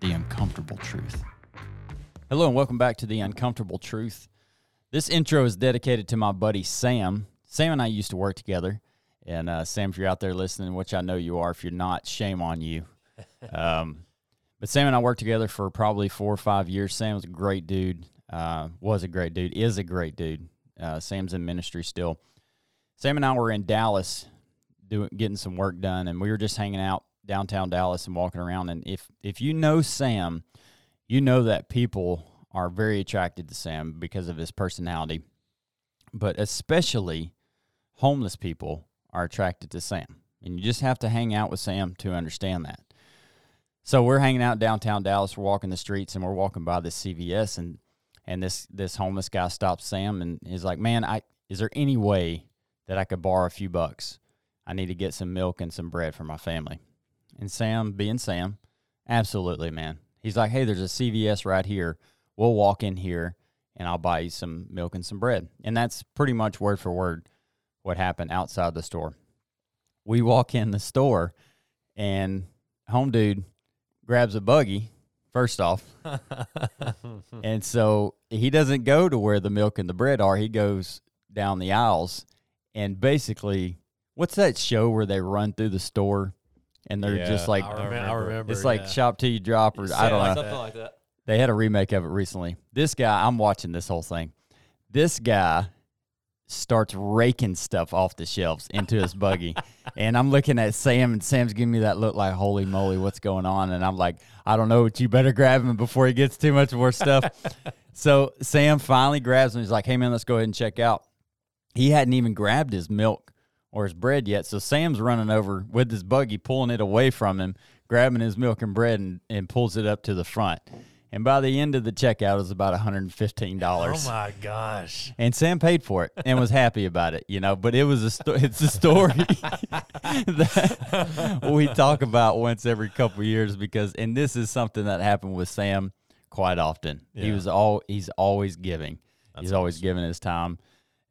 the uncomfortable truth. Hello and welcome back to the Uncomfortable Truth. This intro is dedicated to my buddy Sam. Sam and I used to work together. And uh, Sam, if you're out there listening, which I know you are, if you're not, shame on you. Um, but Sam and I worked together for probably four or five years. Sam was a great dude. Uh, was a great dude. Is a great dude. Uh, Sam's in ministry still. Sam and I were in Dallas doing getting some work done, and we were just hanging out downtown Dallas and walking around. And if if you know Sam, you know that people are very attracted to Sam because of his personality, but especially homeless people are attracted to Sam. And you just have to hang out with Sam to understand that. So we're hanging out downtown Dallas. We're walking the streets and we're walking by this CVS and and this this homeless guy stops Sam and he's like, "Man, I is there any way that I could borrow a few bucks? I need to get some milk and some bread for my family." And Sam, being Sam, absolutely, man. He's like, "Hey, there's a CVS right here. We'll walk in here and I'll buy you some milk and some bread." And that's pretty much word for word what happened outside the store. We walk in the store and home dude grabs a buggy first off. and so he doesn't go to where the milk and the bread are. He goes down the aisles and basically what's that show where they run through the store and they're Yeah, just like I remember. I remember, it's like yeah. shop till you drop or I don't know. Something like that. They had a remake of it recently. This guy, I'm watching this whole thing. This guy starts raking stuff off the shelves into his buggy. and I'm looking at Sam, and Sam's giving me that look like, holy moly, what's going on? And I'm like, I don't know, but you better grab him before he gets too much more stuff. so Sam finally grabs him. He's like, hey, man, let's go ahead and check out. He hadn't even grabbed his milk or his bread yet. So Sam's running over with his buggy, pulling it away from him, grabbing his milk and bread, and, and pulls it up to the front. And by the end of the checkout, it was about $115. Oh my gosh. And Sam paid for it and was happy about it, you know. But it was a sto- it's a story that we talk about once every couple of years because, and this is something that happened with Sam quite often. He was all he's always giving. he's always giving his time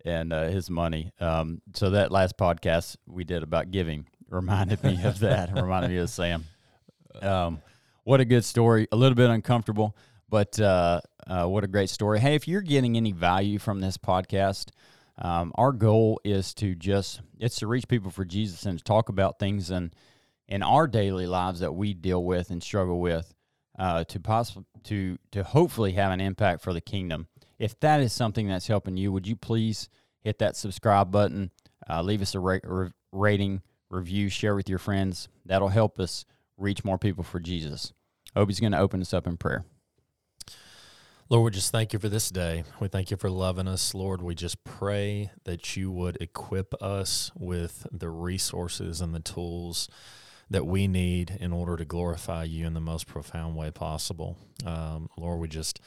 and uh, his money. Um, so that last podcast we did about giving reminded me of that. reminded me of Sam. Um, what a good story. A little bit uncomfortable, but uh, uh, what a great story. Hey, if you're getting any value from this podcast, um, our goal is to just it's to reach people for Jesus and to talk about things in in our daily lives that we deal with and struggle with uh, to possibly to to hopefully have an impact for the kingdom. If that is something that's helping you, would you please hit that subscribe button, uh, leave us a ra- ra- rating, review, share with your friends. That'll help us reach more people for Jesus. Obi's going to open us up in prayer. Lord, we just thank you for this day. We thank you for loving us. Lord, we just pray that you would equip us with the resources and the tools that we need in order to glorify you in the most profound way possible. Um, Lord, we just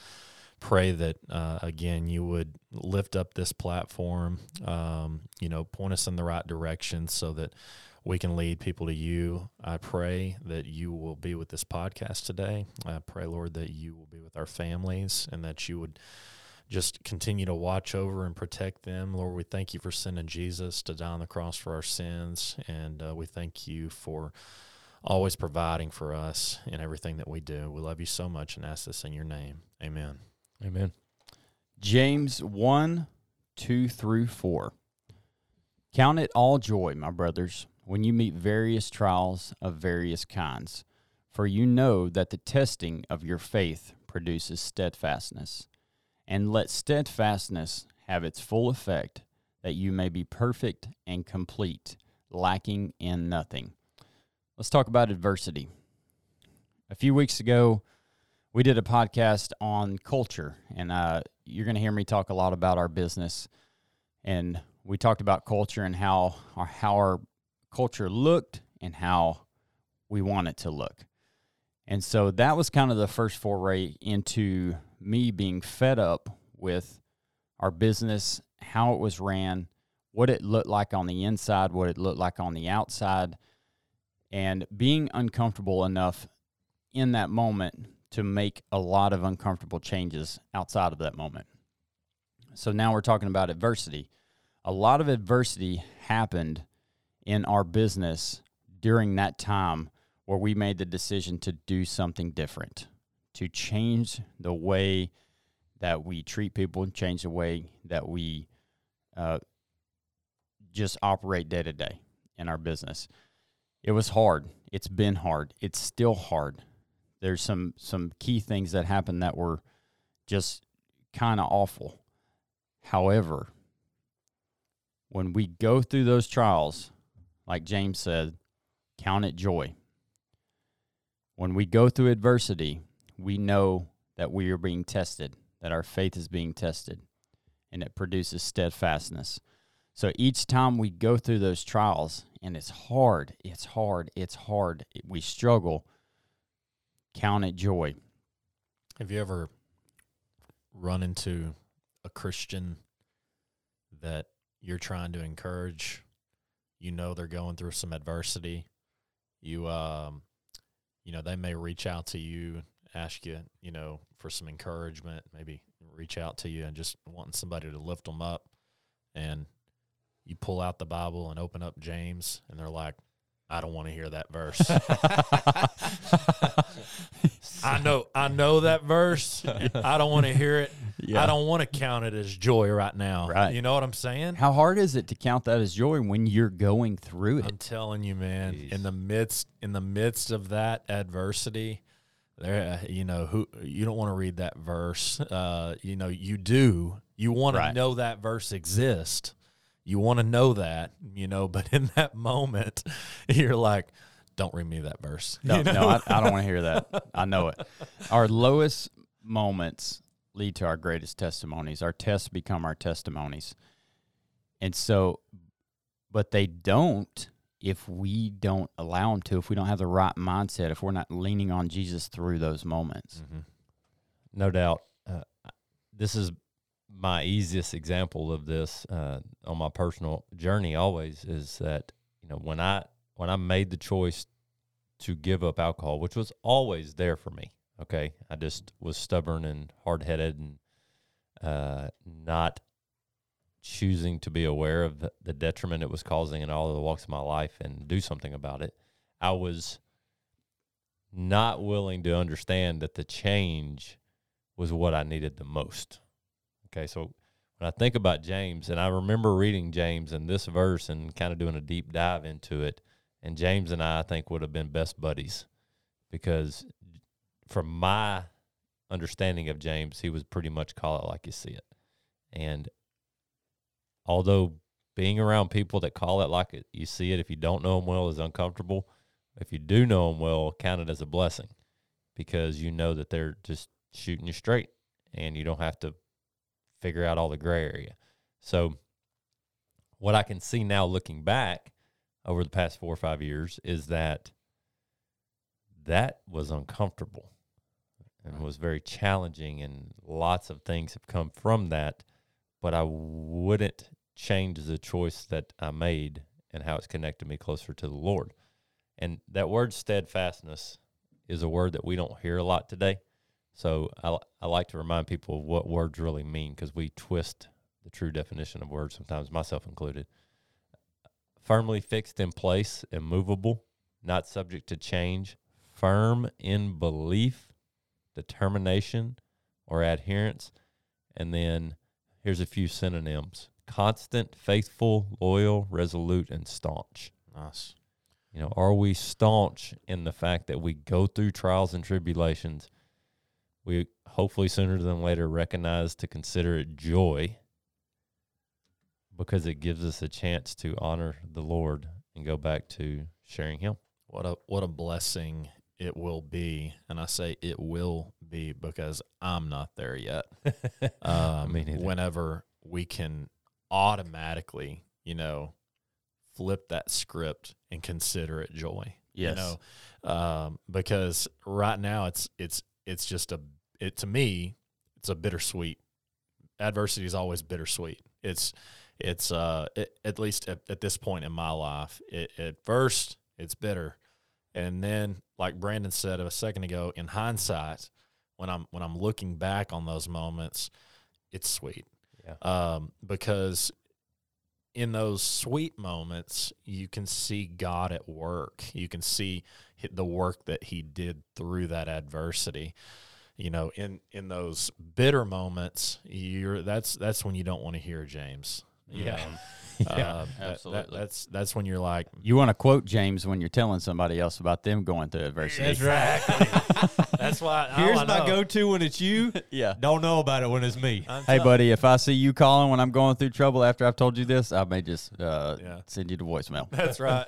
pray that, uh, again, you would lift up this platform, um, you know, point us in the right direction so that we can lead people to you. I pray that you will be with this podcast today. I pray, Lord, that you will be with our families and that you would just continue to watch over and protect them. Lord, we thank you for sending Jesus to die on the cross for our sins. And uh, we thank you for always providing for us in everything that we do. We love you so much and ask this in your name. Amen. Amen. James 1 2 through 4. Count it all joy, my brothers, when you meet various trials of various kinds, for you know that the testing of your faith produces steadfastness. And let steadfastness have its full effect, that you may be perfect and complete, lacking in nothing. Let's talk about adversity. A few weeks ago, we did a podcast on culture, and uh, you're going to hear me talk a lot about our business. And we talked about culture and how our, how our culture looked and how we want it to look. And so that was kind of the first foray into me being fed up with our business, how it was ran, what it looked like on the inside, what it looked like on the outside, and being uncomfortable enough in that moment to make a lot of uncomfortable changes outside of that moment. So now we're talking about adversity. A lot of adversity happened in our business during that time where we made the decision to do something different, to change the way that we treat people, and change the way that we uh, just operate day to day in our business. It was hard. It's been hard. It's still hard. There's some some key things that happened that were just kind of awful. However, when we go through those trials, like James said, count it joy. When we go through adversity, we know that we are being tested, that our faith is being tested, and it produces steadfastness. So each time we go through those trials, and it's hard, it's hard, it's hard, we struggle, count it joy. Have you ever run into a Christian that you're trying to encourage? You know they're going through some adversity. You um you know, they may reach out to you, ask you, you know, for some encouragement, maybe reach out to you and just wanting somebody to lift them up. And you pull out the Bible and open up James, and they're like, I don't want to hear that verse. I know, I know that verse. I don't want to hear it. Yeah. I don't want to count it as joy right now. Right. You know what I'm saying? How hard is it to count that as joy when you're going through it? I'm telling you, man. Jeez. In the midst, in the midst of that adversity, there, uh, you know, who you don't want to read that verse. Uh, you know, you do. You want Right. to know that verse exists. You want to know that, you know, but in that moment, you're like, don't read me that verse. No, You know? no, I, I don't want to hear that. I know it. Our lowest moments lead to our greatest testimonies. Our tests become our testimonies. And so, but they don't if we don't allow them to, if we don't have the right mindset, if we're not leaning on Jesus through those moments. Mhm. no doubt. Uh, this is my easiest example of this uh, on my personal journey. Always is that you know when I when I made the choice to give up alcohol, which was always there for me. Okay, I just was stubborn and hard headed and uh, not choosing to be aware of the, the detriment it was causing in all of the walks of my life and do something about it. I was not willing to understand that the change was what I needed the most. Okay, so when I think about James, and I remember reading James and this verse and kind of doing a deep dive into it, and James and I, I think, would have been best buddies because from my understanding of James, he was pretty much call it like you see it. And although being around people that call it like it, you see it, if you don't know them well, is uncomfortable. If you do know them well, count it as a blessing because you know that they're just shooting you straight and you don't have to figure out all the gray area. So, what I can see now looking back over the past four or five years is that that was uncomfortable and was very challenging, and lots of things have come from that. But I wouldn't change the choice that I made and how it's connected me closer to the Lord. And that word steadfastness is a word that we don't hear a lot today. So I, I like to remind people of what words really mean because we twist the true definition of words sometimes, myself included. Firmly fixed in place, immovable, not subject to change, firm in belief, determination, or adherence. And then here's a few synonyms constant, faithful, loyal, resolute, and staunch. Nice. You know, are we staunch in the fact that we go through trials and tribulations? We hopefully sooner than later recognize to consider it joy because it gives us a chance to honor the Lord and go back to sharing Him. What a what a blessing it will be, and I say it will be because I'm not there yet. Um, whenever we can automatically, you know, flip that script and consider it joy. Yes. You know, um, because right now it's it's it's just a it to me it's a bittersweet. Adversity is always bittersweet. It's it's uh it, at least at, at this point in my life. It, at first it's bitter, and then like Brandon said a second ago, in hindsight, when I'm when I'm looking back on those moments, it's sweet. Yeah. Um, because in those sweet moments, you can see God at work. You can see the work that He did through that adversity. You know, in in those bitter moments, you're that's that's when you don't want to hear James. You Yeah. know? Yeah, Uh, that- that- absolutely. that's that's when you're like, You want to quote James when you're telling somebody else about them going through adversity. exactly. that's why. Here's I my go-to when it's you. Yeah. Don't know about it when it's me. I'm Hey, tell- buddy, if I see you calling when I'm going through trouble after I've told you this, I may just uh, Yeah. send you the voicemail. That's right.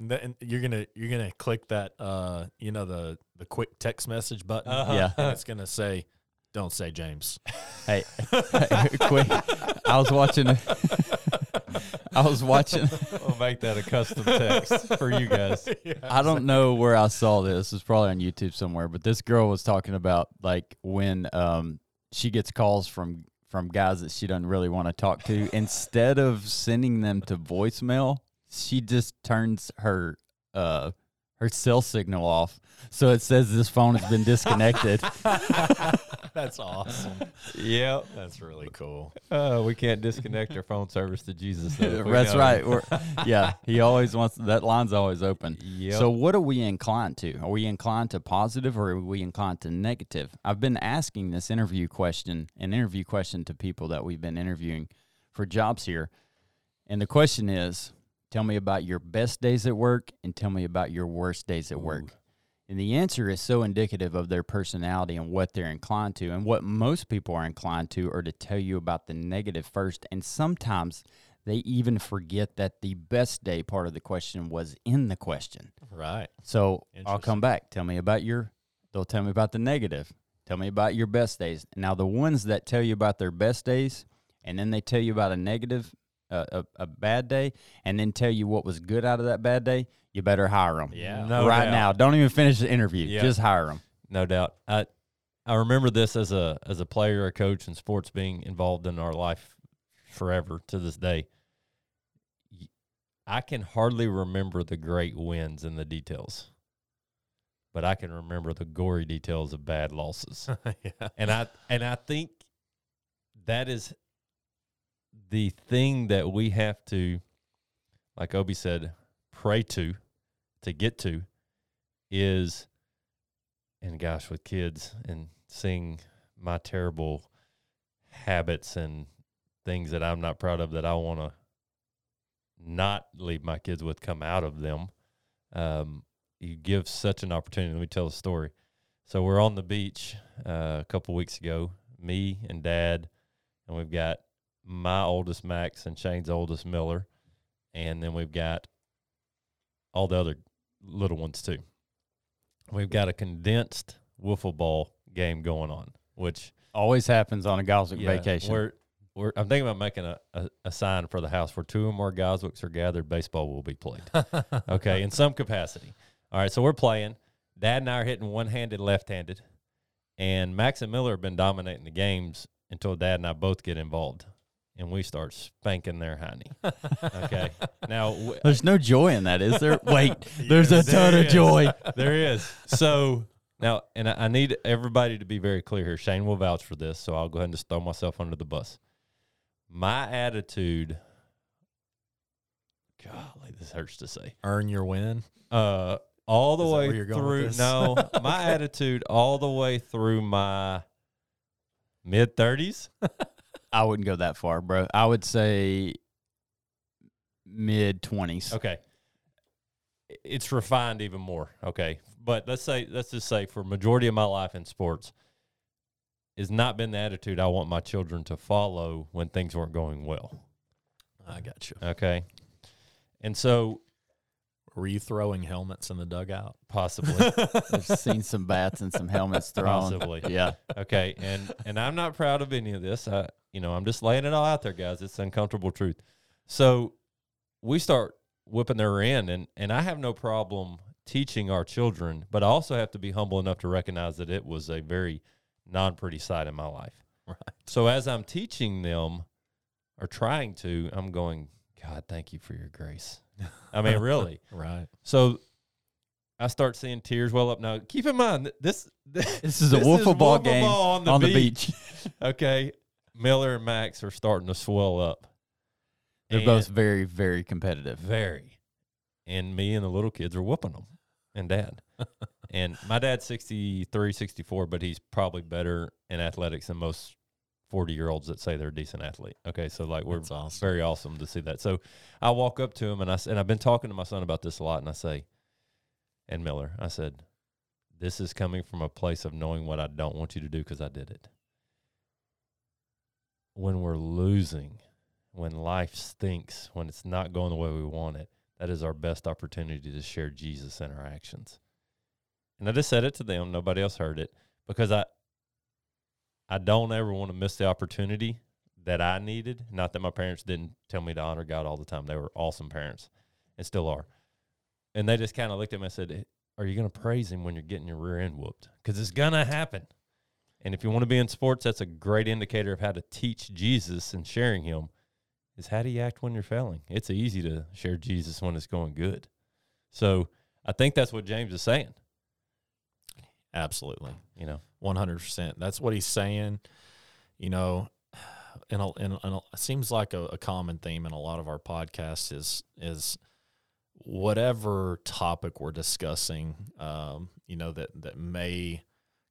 And you're gonna you're gonna click that uh you know the the quick text message button. Uh-huh. Yeah. And it's gonna say, "Don't say James." Hey, quick! I was watching. I was watching. I'll make that a custom text for you guys. I don't know where I saw this. It's probably on YouTube somewhere. But this girl was talking about like when um she gets calls from from guys that she doesn't really want to talk to. Instead of sending them to voicemail, she just turns her uh her cell signal off. So it says this phone has been disconnected. That's awesome. Yep. That's really cool. Uh, we can't disconnect our phone service to Jesus. Though, That's know. right. We're, yeah, he always wants that line's always open. Yep. So, what are we inclined to? Are we inclined to positive or are we inclined to negative? I've been asking this interview question, an interview question to people that we've been interviewing for jobs here. And the question is tell me about your best days at work and tell me about your worst days at work. And the answer is so indicative of their personality and what they're inclined to. And what most people are inclined to are to tell you about the negative first. And sometimes they even forget that the best day part of the question was in the question. Right. So I'll come back. Tell me about your, they'll tell me about the negative. Tell me about your best days. Now, the ones that tell you about their best days and then they tell you about a negative, uh, a, a bad day, and then tell you what was good out of that bad day, you better hire them. Yeah. No right doubt. now. Don't even finish the interview. Yeah. Just hire them. no doubt. I I remember this as a as a player, a coach, and sports being involved in our life forever to this day. I can hardly remember the great wins and the details, but I can remember the gory details of bad losses. yeah. and I and I think that is the thing that we have to, like Obi said, pray to, to get to, is, and gosh, with kids and seeing my terrible habits and things that I'm not proud of that I want to not leave my kids with come out of them. Um, you give such an opportunity. Let me tell a story. So we're on the beach uh, a couple weeks ago, me and Dad, and we've got my oldest Max and Shane's oldest Miller, and then we've got all the other little ones too. We've got a condensed wiffle ball game going on, which Always happens on a Goswick yeah, vacation. We're, we're I'm thinking about making a, a, a sign for the house where two or more Goswicks are gathered, baseball will be played. okay, in some capacity. All right, so we're playing. Dad and I are hitting one handed, left handed. And Max and Miller have been dominating the games until Dad and I both get involved. And we start spanking their honey. Okay. now, w- There's no joy in that, is there? Wait, there's a Yes, ton there of joy. there is. So now, and I, I need everybody to be very clear here. Shane will vouch for this, so I'll go ahead and just throw myself under the bus. My attitude, golly, this hurts to say. Earn your win. Uh, all the Is way where you're going with through. this? No, my attitude all the way through my mid thirties. I wouldn't go that far, bro. I would say mid 20s. Okay. It's refined even more. Okay. But let's say let's just say for majority of my life in sports has not been the attitude I want my children to follow when things weren't going well. I got you. Okay. And so Were you throwing helmets in the dugout? possibly I've seen some bats and some helmets thrown. Possibly. Yeah. okay and and i'm not proud of any of this i you know i'm just laying it all out there guys it's uncomfortable truth so we start whipping their end and and i have no problem teaching our children, but I also have to be humble enough to recognize that it was a very non pretty side in my life. Right. So as I'm teaching them or trying to, I'm going, God, thank you for your grace. I mean, really. Right. So I start seeing tears well up. Now, keep in mind that this This is a wiffle ball game ball on the on the beach. beach. okay, Miller and Max are starting to swell up. They're And- both very, very competitive. very, and me and the little kids are whooping them, and Dad. and my dad's 63, 64, but he's probably better in athletics than most forty year olds that say they're a decent athlete. Okay, so like we're awesome. very awesome to see that. So I walk up to him and I and I've been talking to my son about this a lot, and I say, and Miller, I said, this is coming from a place of knowing what I don't want you to do because I did it. When we're losing, when life stinks, when it's not going the way we want it, that is our best opportunity to share Jesus in our actions. And I just said it to them. Nobody else heard it because I I don't ever want to miss the opportunity that I needed. Not that my parents didn't tell me to honor God all the time. They were awesome parents and still are. And they just kind of looked at me and said, Are you going to praise him when you're getting your rear end whooped? Because it's going to happen. And if you want to be in sports, that's a great indicator of how to teach Jesus and sharing him is how do you act when you're failing? It's easy to share Jesus when it's going good. So I think that's what James is saying. Absolutely. You know, One hundred percent. That's what he's saying. You know, and and, and it seems like a, a common theme in a lot of our podcasts is is whatever topic we're discussing. Um, you know that that may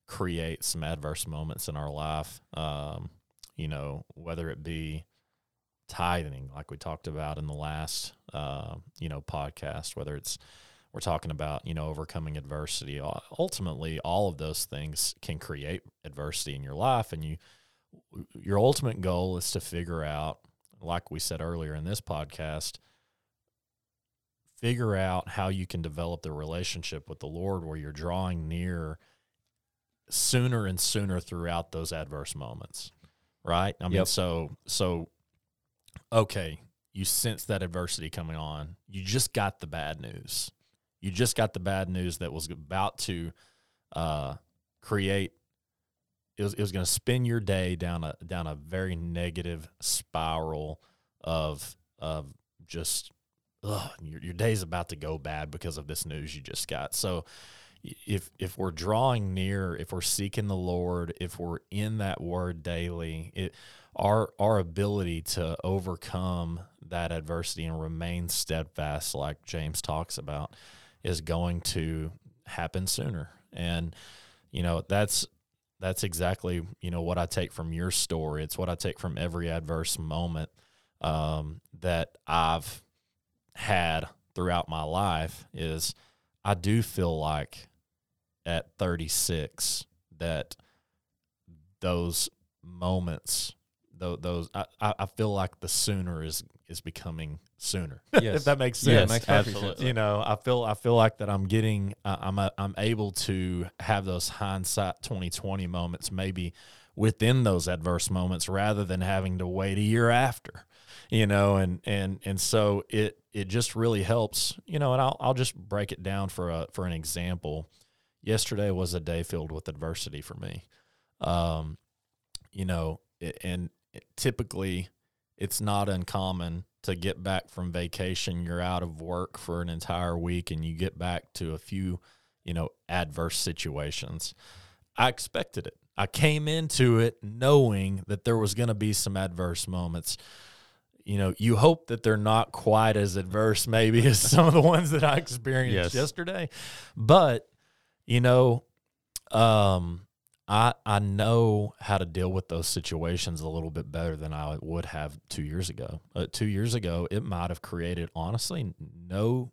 create some adverse moments in our life. Um, you know, whether it be tithing, like we talked about in the last uh, you know podcast, whether it's we're talking about you know overcoming adversity ultimately all of those things can create adversity in your life and you your ultimate goal is to figure out like we said earlier in this podcast figure out how you can develop the relationship with the lord where you're drawing near sooner and sooner throughout those adverse moments right i mean Yep. so so okay you sense that adversity coming on you just got the bad news you just got the bad news that was about to uh, create it was, it was going to spin your day down a down a very negative spiral of of just ugh, your your day's about to go bad because of this news you just got. So if if we're drawing near, if we're seeking the Lord, if we're in that word daily, it our our ability to overcome that adversity and remain steadfast like James talks about is going to happen sooner. And you know, that's that's exactly, you know, what I take from your story. It's what I take from every adverse moment um, that I've had throughout my life is I do feel like at 36 that those moments tho- those I, I I feel like the sooner is is becoming sooner Yes. if that makes Yes, sense makes perfect sense. absolutely. you know i feel i feel like that i'm getting uh, i'm a, i'm able to have those hindsight 2020 moments maybe within those adverse moments rather than having to wait a year after you know and and and so it it just really helps you know and i'll, I'll just break it down for a for an example yesterday was a day filled with adversity for me. Um you know it, and it, typically it's not uncommon to get back from vacation. You're out of work for an entire week and you get back to a few you know adverse situations. I expected it. I came into it knowing that there was going to be some adverse moments. You know you hope that they're not quite as adverse maybe as some of the ones that i experienced Yes. yesterday but you know um I I know how to deal with those situations a little bit better than I would have two years ago. Uh, two years ago, it might have created honestly no.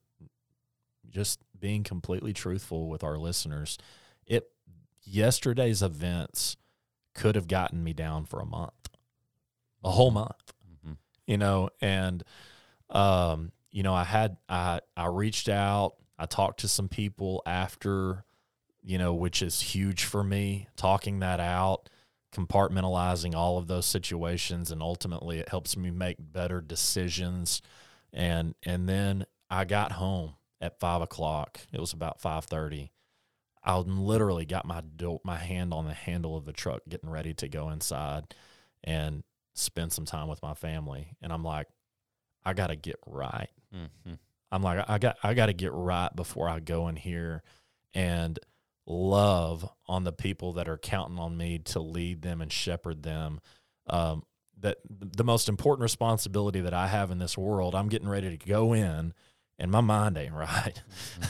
Just being completely truthful with our listeners, it yesterday's events could have gotten me down for a month, a whole month Mhm. you know and um you know i had i i reached out i talked to some people after you know which is huge for me talking that out compartmentalizing all of those situations and ultimately it helps me make better decisions and and then i got home at five o'clock. It was about five thirty. I literally got my do- my hand on the handle of the truck, getting ready to go inside and spend some time with my family. And I'm like, I got to get right. Mm-hmm. I'm like, I got I got to get right before I go in here and love on the people that are counting on me to lead them and shepherd them. Um, that the most important responsibility that I have in this world, I'm getting ready to go in and my mind ain't right.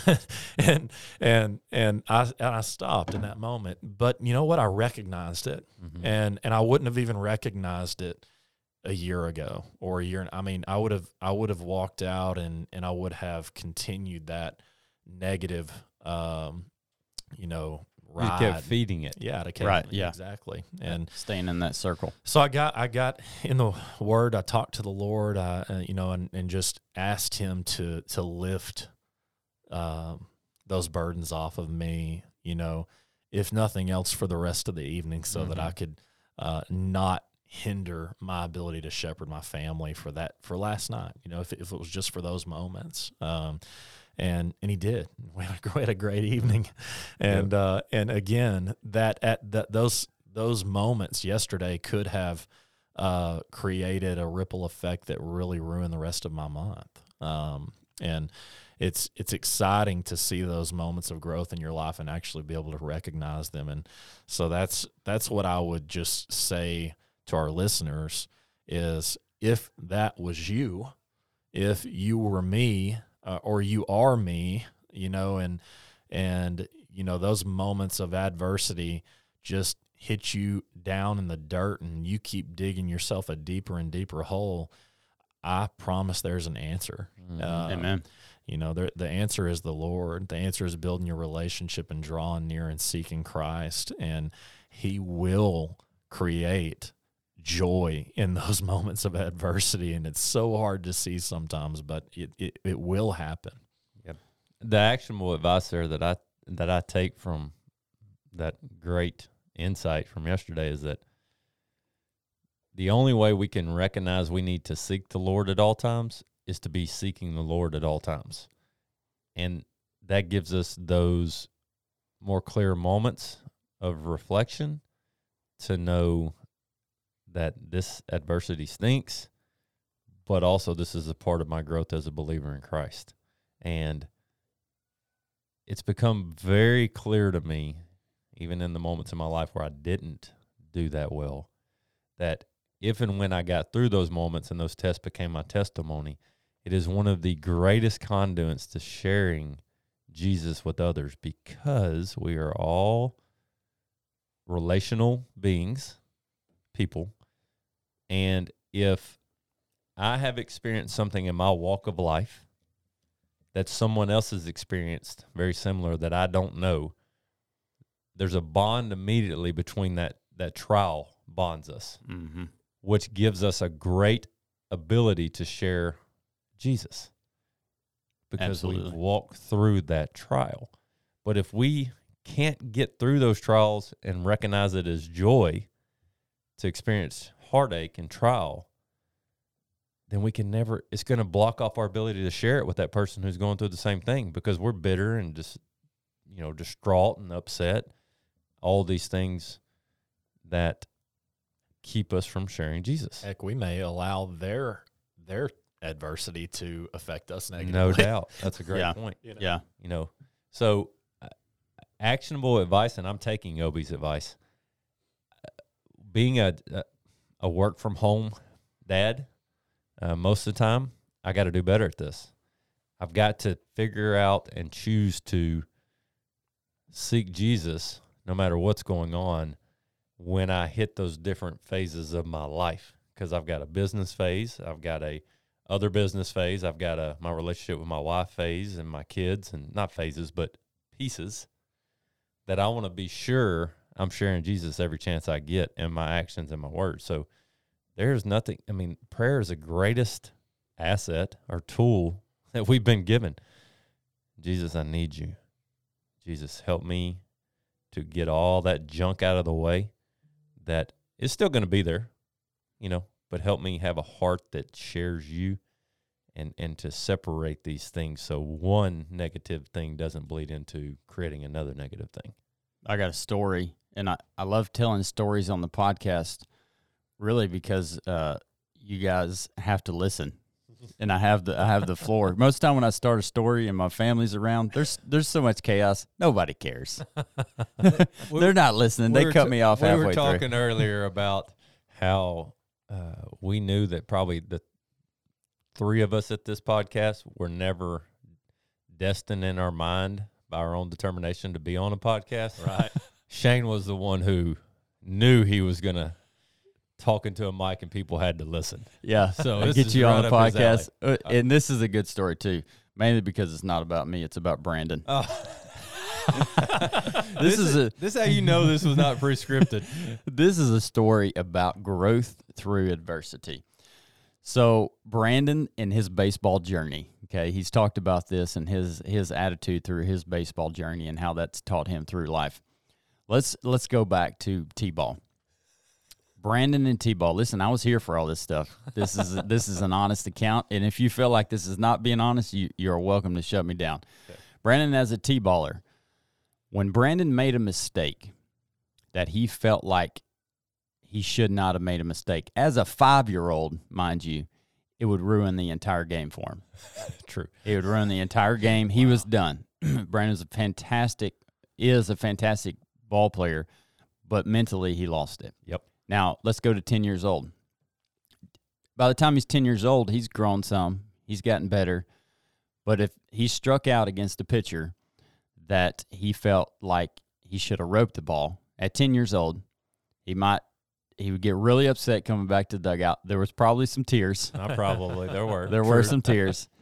and and and I and I stopped in that moment. But you know what? I recognized it. Mm-hmm. And and I wouldn't have even recognized it a year ago or a year I mean, I would have I would have walked out and and I would have continued that negative um you know You kept feeding it. yeah, to Right, yeah. exactly. And Staying in that circle. so I got I got in the word. I talked to the Lord, uh, uh, you know, and, and just asked Him to to lift um, those burdens off of me. You know, if nothing else, for the rest of the evening, so that I could uh, not hinder my ability to shepherd my family for that for last night. You know, if if it was just for those moments. Um, and and he did. We had a, we had a great evening, and uh, and again that at that those those moments yesterday could have uh, created a ripple effect that really ruined the rest of my month. Um, and it's it's exciting to see those moments of growth in your life and actually be able to recognize them. And so that's that's what I would just say to our listeners is if that was you, if you were me uh, or you are me, you know, and and you know those moments of adversity just hit you down in the dirt and you keep digging yourself a deeper and deeper hole. I promise there's an answer. Mm-hmm. Uh, Amen. You know, there, the answer is the Lord. The answer is building your relationship and drawing near and seeking Christ. And He will create joy in those moments of adversity. And it's so hard to see sometimes, but it, it, it will happen. Yep. the actionable advice there that I that I take from that great insight from yesterday is that the only way we can recognize we need to seek the Lord at all times is to be seeking the Lord at all times. And that gives us those more clear moments of reflection to know that this adversity stinks, but also this is a part of my growth as a believer in Christ. And it's become very clear to me, even in the moments in my life where I didn't do that well, that if and when I got through those moments and those tests became my testimony, it is one of the greatest conduits to sharing Jesus with others because we are all relational beings, people. And if I have experienced something in my walk of life that someone else has experienced very similar that I don't know, there's a bond immediately between that that trial bonds us, Mm-hmm. which gives us a great ability to share Jesus because Absolutely. we walk through that trial. But if we can't get through those trials and recognize it as joy to experience heartache and trial, then we can never, it's going to block off our ability to share it with that person who's going through the same thing because we're bitter and just, you know, distraught and upset. All these things that keep us from sharing Jesus. Heck, we may allow their their adversity to affect us negatively. No doubt. That's a great Yeah. point. You know? Yeah. You know, so uh, actionable advice, and I'm taking Obi's advice. Uh, Being a a, a work from home dad, uh, most of the time, I got to do better at this. I've got to figure out and choose to seek Jesus no matter what's going on when I hit those different phases of my life because I've got a business phase, I've got a other business phase, I've got a my relationship with my wife phase and my kids and not phases but pieces that I want to be sure I'm sharing Jesus every chance I get in my actions and my words. So there's nothing I mean prayer is the greatest asset or tool that we've been given. Jesus, I need you. Jesus, help me to get all that junk out of the way that is still going to be there, you know, but help me have a heart that shares you and and to separate these things so one negative thing doesn't bleed into creating another negative thing. I got a story, and I, I love telling stories on the podcast, really because uh, you guys have to listen, and I have the I have the floor. Most of the time when I start a story and my family's around, there's there's so much chaos, nobody cares. They're not listening. We They cut ta- me off We halfway were through. talking earlier about how uh, we knew that probably the three of us at this podcast were never destined in our mind by our own determination to be on a podcast. Right. Shane was the one who knew he was gonna talk into a mic and people had to listen. Yeah, So this get you on the right his alley. podcast, Uh, and this is a good story too. Mainly because it's not about me; it's about Brandon. Oh. This is a- this how you know this was not pre-scripted. this is a story about growth through adversity. So Brandon and his baseball journey. Okay, he's talked about this and his his attitude through his baseball journey and how that's taught him through life. Let's let's go back to T-ball. Brandon and T-ball. Listen, I was here for all this stuff. This is this is an honest account, and if you feel like this is not being honest, you you are welcome to shut me down. Brandon as a T-baller, when Brandon made a mistake that he felt like he should not have made a mistake. As a five year old, mind you, it would ruin the entire game for him. True. It would ruin the entire game. He was done. Brandon's a fantastic, is a fantastic ball player, but mentally he lost it. Yep. Now let's go to 10 years old. By the time he's 10 years old, he's grown some, he's gotten better. But if he struck out against a pitcher that he felt like he should have roped the ball at 10 years old, he might he would get really upset coming back to the dugout. There was probably some tears. Not probably. There were. There were some tears.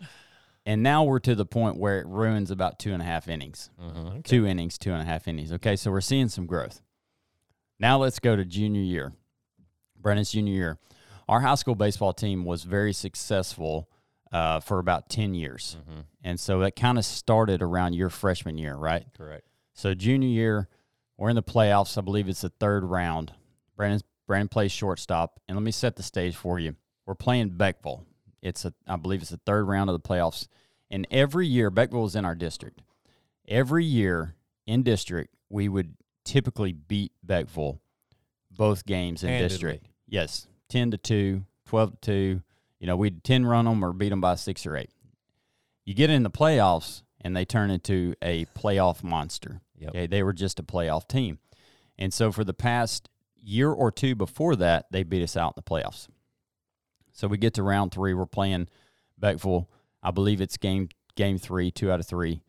And now we're to the point where it ruins about two and a half innings. Mhm. Two innings, two and a half innings. Okay, so we're seeing some growth. Now let's go to junior year. Brennan's junior year. Our high school baseball team was very successful uh, for about 10 years. Mhm. And so that kind of started around your freshman year, right? Correct. So junior year, we're in the playoffs. I believe it's the third round. Brandon Brandon plays shortstop, and let me set the stage for you. We're playing Beckville. It's a I believe it's the third round of the playoffs. And every year, Beckville is in our district. Every year in district, we would typically beat Beckville both games in Handedly. district. Yes, ten to 2, 12 to two. You know, we'd ten run them or beat them by six or eight. You get in the playoffs, and they turn into a playoff monster. Yep. Okay, they were just a playoff team. And so for the past year or two before that, they beat us out in the playoffs. So we get to round three. We're playing Beckville. I believe it's game game three, two out of three.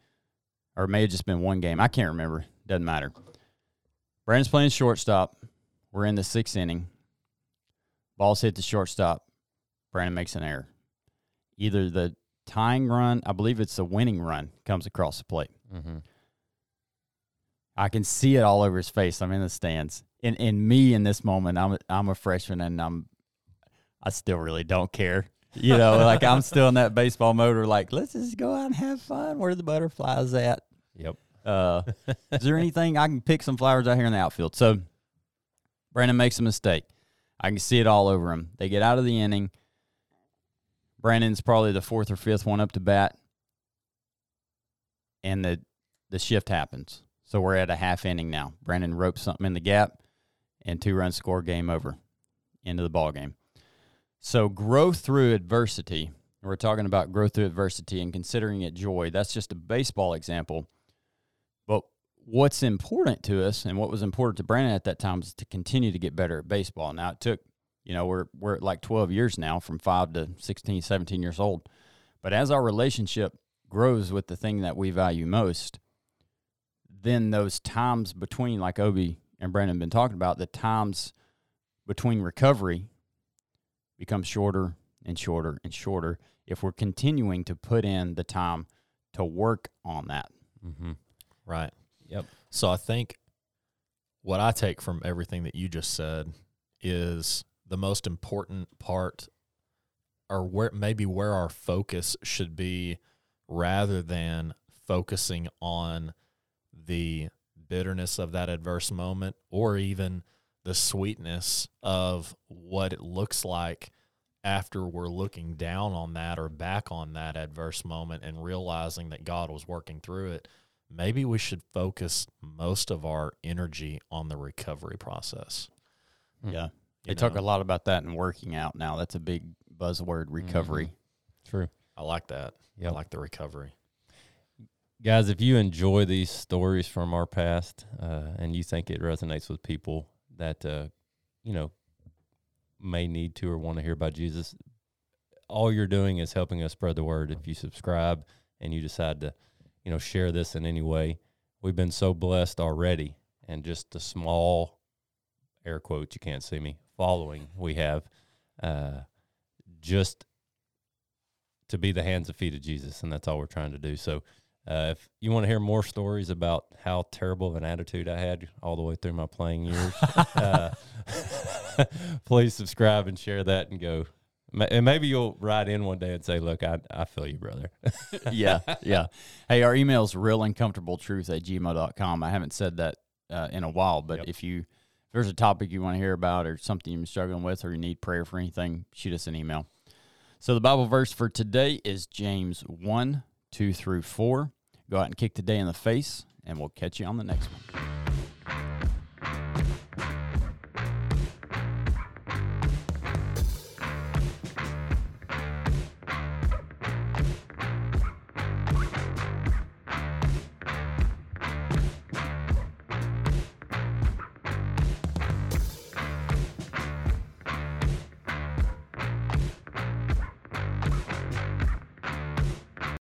Or it may have just been one game. I can't remember. Doesn't matter. Brandon's playing shortstop. We're in the sixth inning. Ball's hit the shortstop. Brandon makes an error. Either the tying run, I believe it's the winning run, comes across the plate. Mhm. I can see it all over his face. I'm in the stands. And and me in this moment, I'm a, I'm a freshman and I'm I still really don't care. You know, like I'm still in that baseball mode where like, let's just go out and have fun. Where the butterflies at? Yep. Uh, is there anything I can pick some flowers out here in the outfield? So Brandon makes a mistake. I can see it all over him. They get out of the inning. Brandon's probably the fourth or fifth one up to bat, and the the shift happens. So we're at a half inning now. Brandon ropes something in the gap, and two runs score. Game over. End of the ball game. So growth through adversity. We're talking about growth through adversity and considering it joy. That's just a baseball example. But what's important to us and what was important to Brandon at that time is to continue to get better at baseball. Now it took, you know, we're we're at like 12 years now from 5 to 16, 17 years old. But as our relationship grows with the thing that we value most, then those times between like Obi and Brandon been talking about, the times between recovery become shorter and shorter and shorter if we're continuing to put in the time to work on that. Mm-hmm. Right. Yep. So I think what I take from everything that you just said is the most important part or where maybe where our focus should be rather than focusing on the bitterness of that adverse moment or even the sweetness of what it looks like after we're looking down on that or back on that adverse moment and realizing that God was working through it, maybe we should focus most of our energy on the recovery process. Yeah. You They talk a lot about that in working out now. That's a big buzzword, recovery. True. I like that. Yep. I like the recovery. Guys, if you enjoy these stories from our past uh, and you think it resonates with people that, uh, you know, may need to or want to hear about Jesus, all you're doing is helping us spread the word. If you subscribe and you decide to, you know, share this in any way, we've been so blessed already. And just the small air quotes, you can't see me, following we have, uh, just to be the hands and feet of Jesus. And that's all we're trying to do. So, uh, if you want to hear more stories about how terrible of an attitude I had all the way through my playing years, uh, please subscribe and share that and go. And maybe you'll write in one day and say, Look, I, I feel you, brother. yeah, yeah. Hey, our email is realuncomfortabletruth at gmail.com. I haven't said that uh, in a while, but Yep. if you if there's a topic you want to hear about or something you're struggling with or you need prayer for anything, shoot us an email. So the Bible verse for today is James 1, 2 through 4. Go out and kick the day in the face, and we'll catch you on the next one.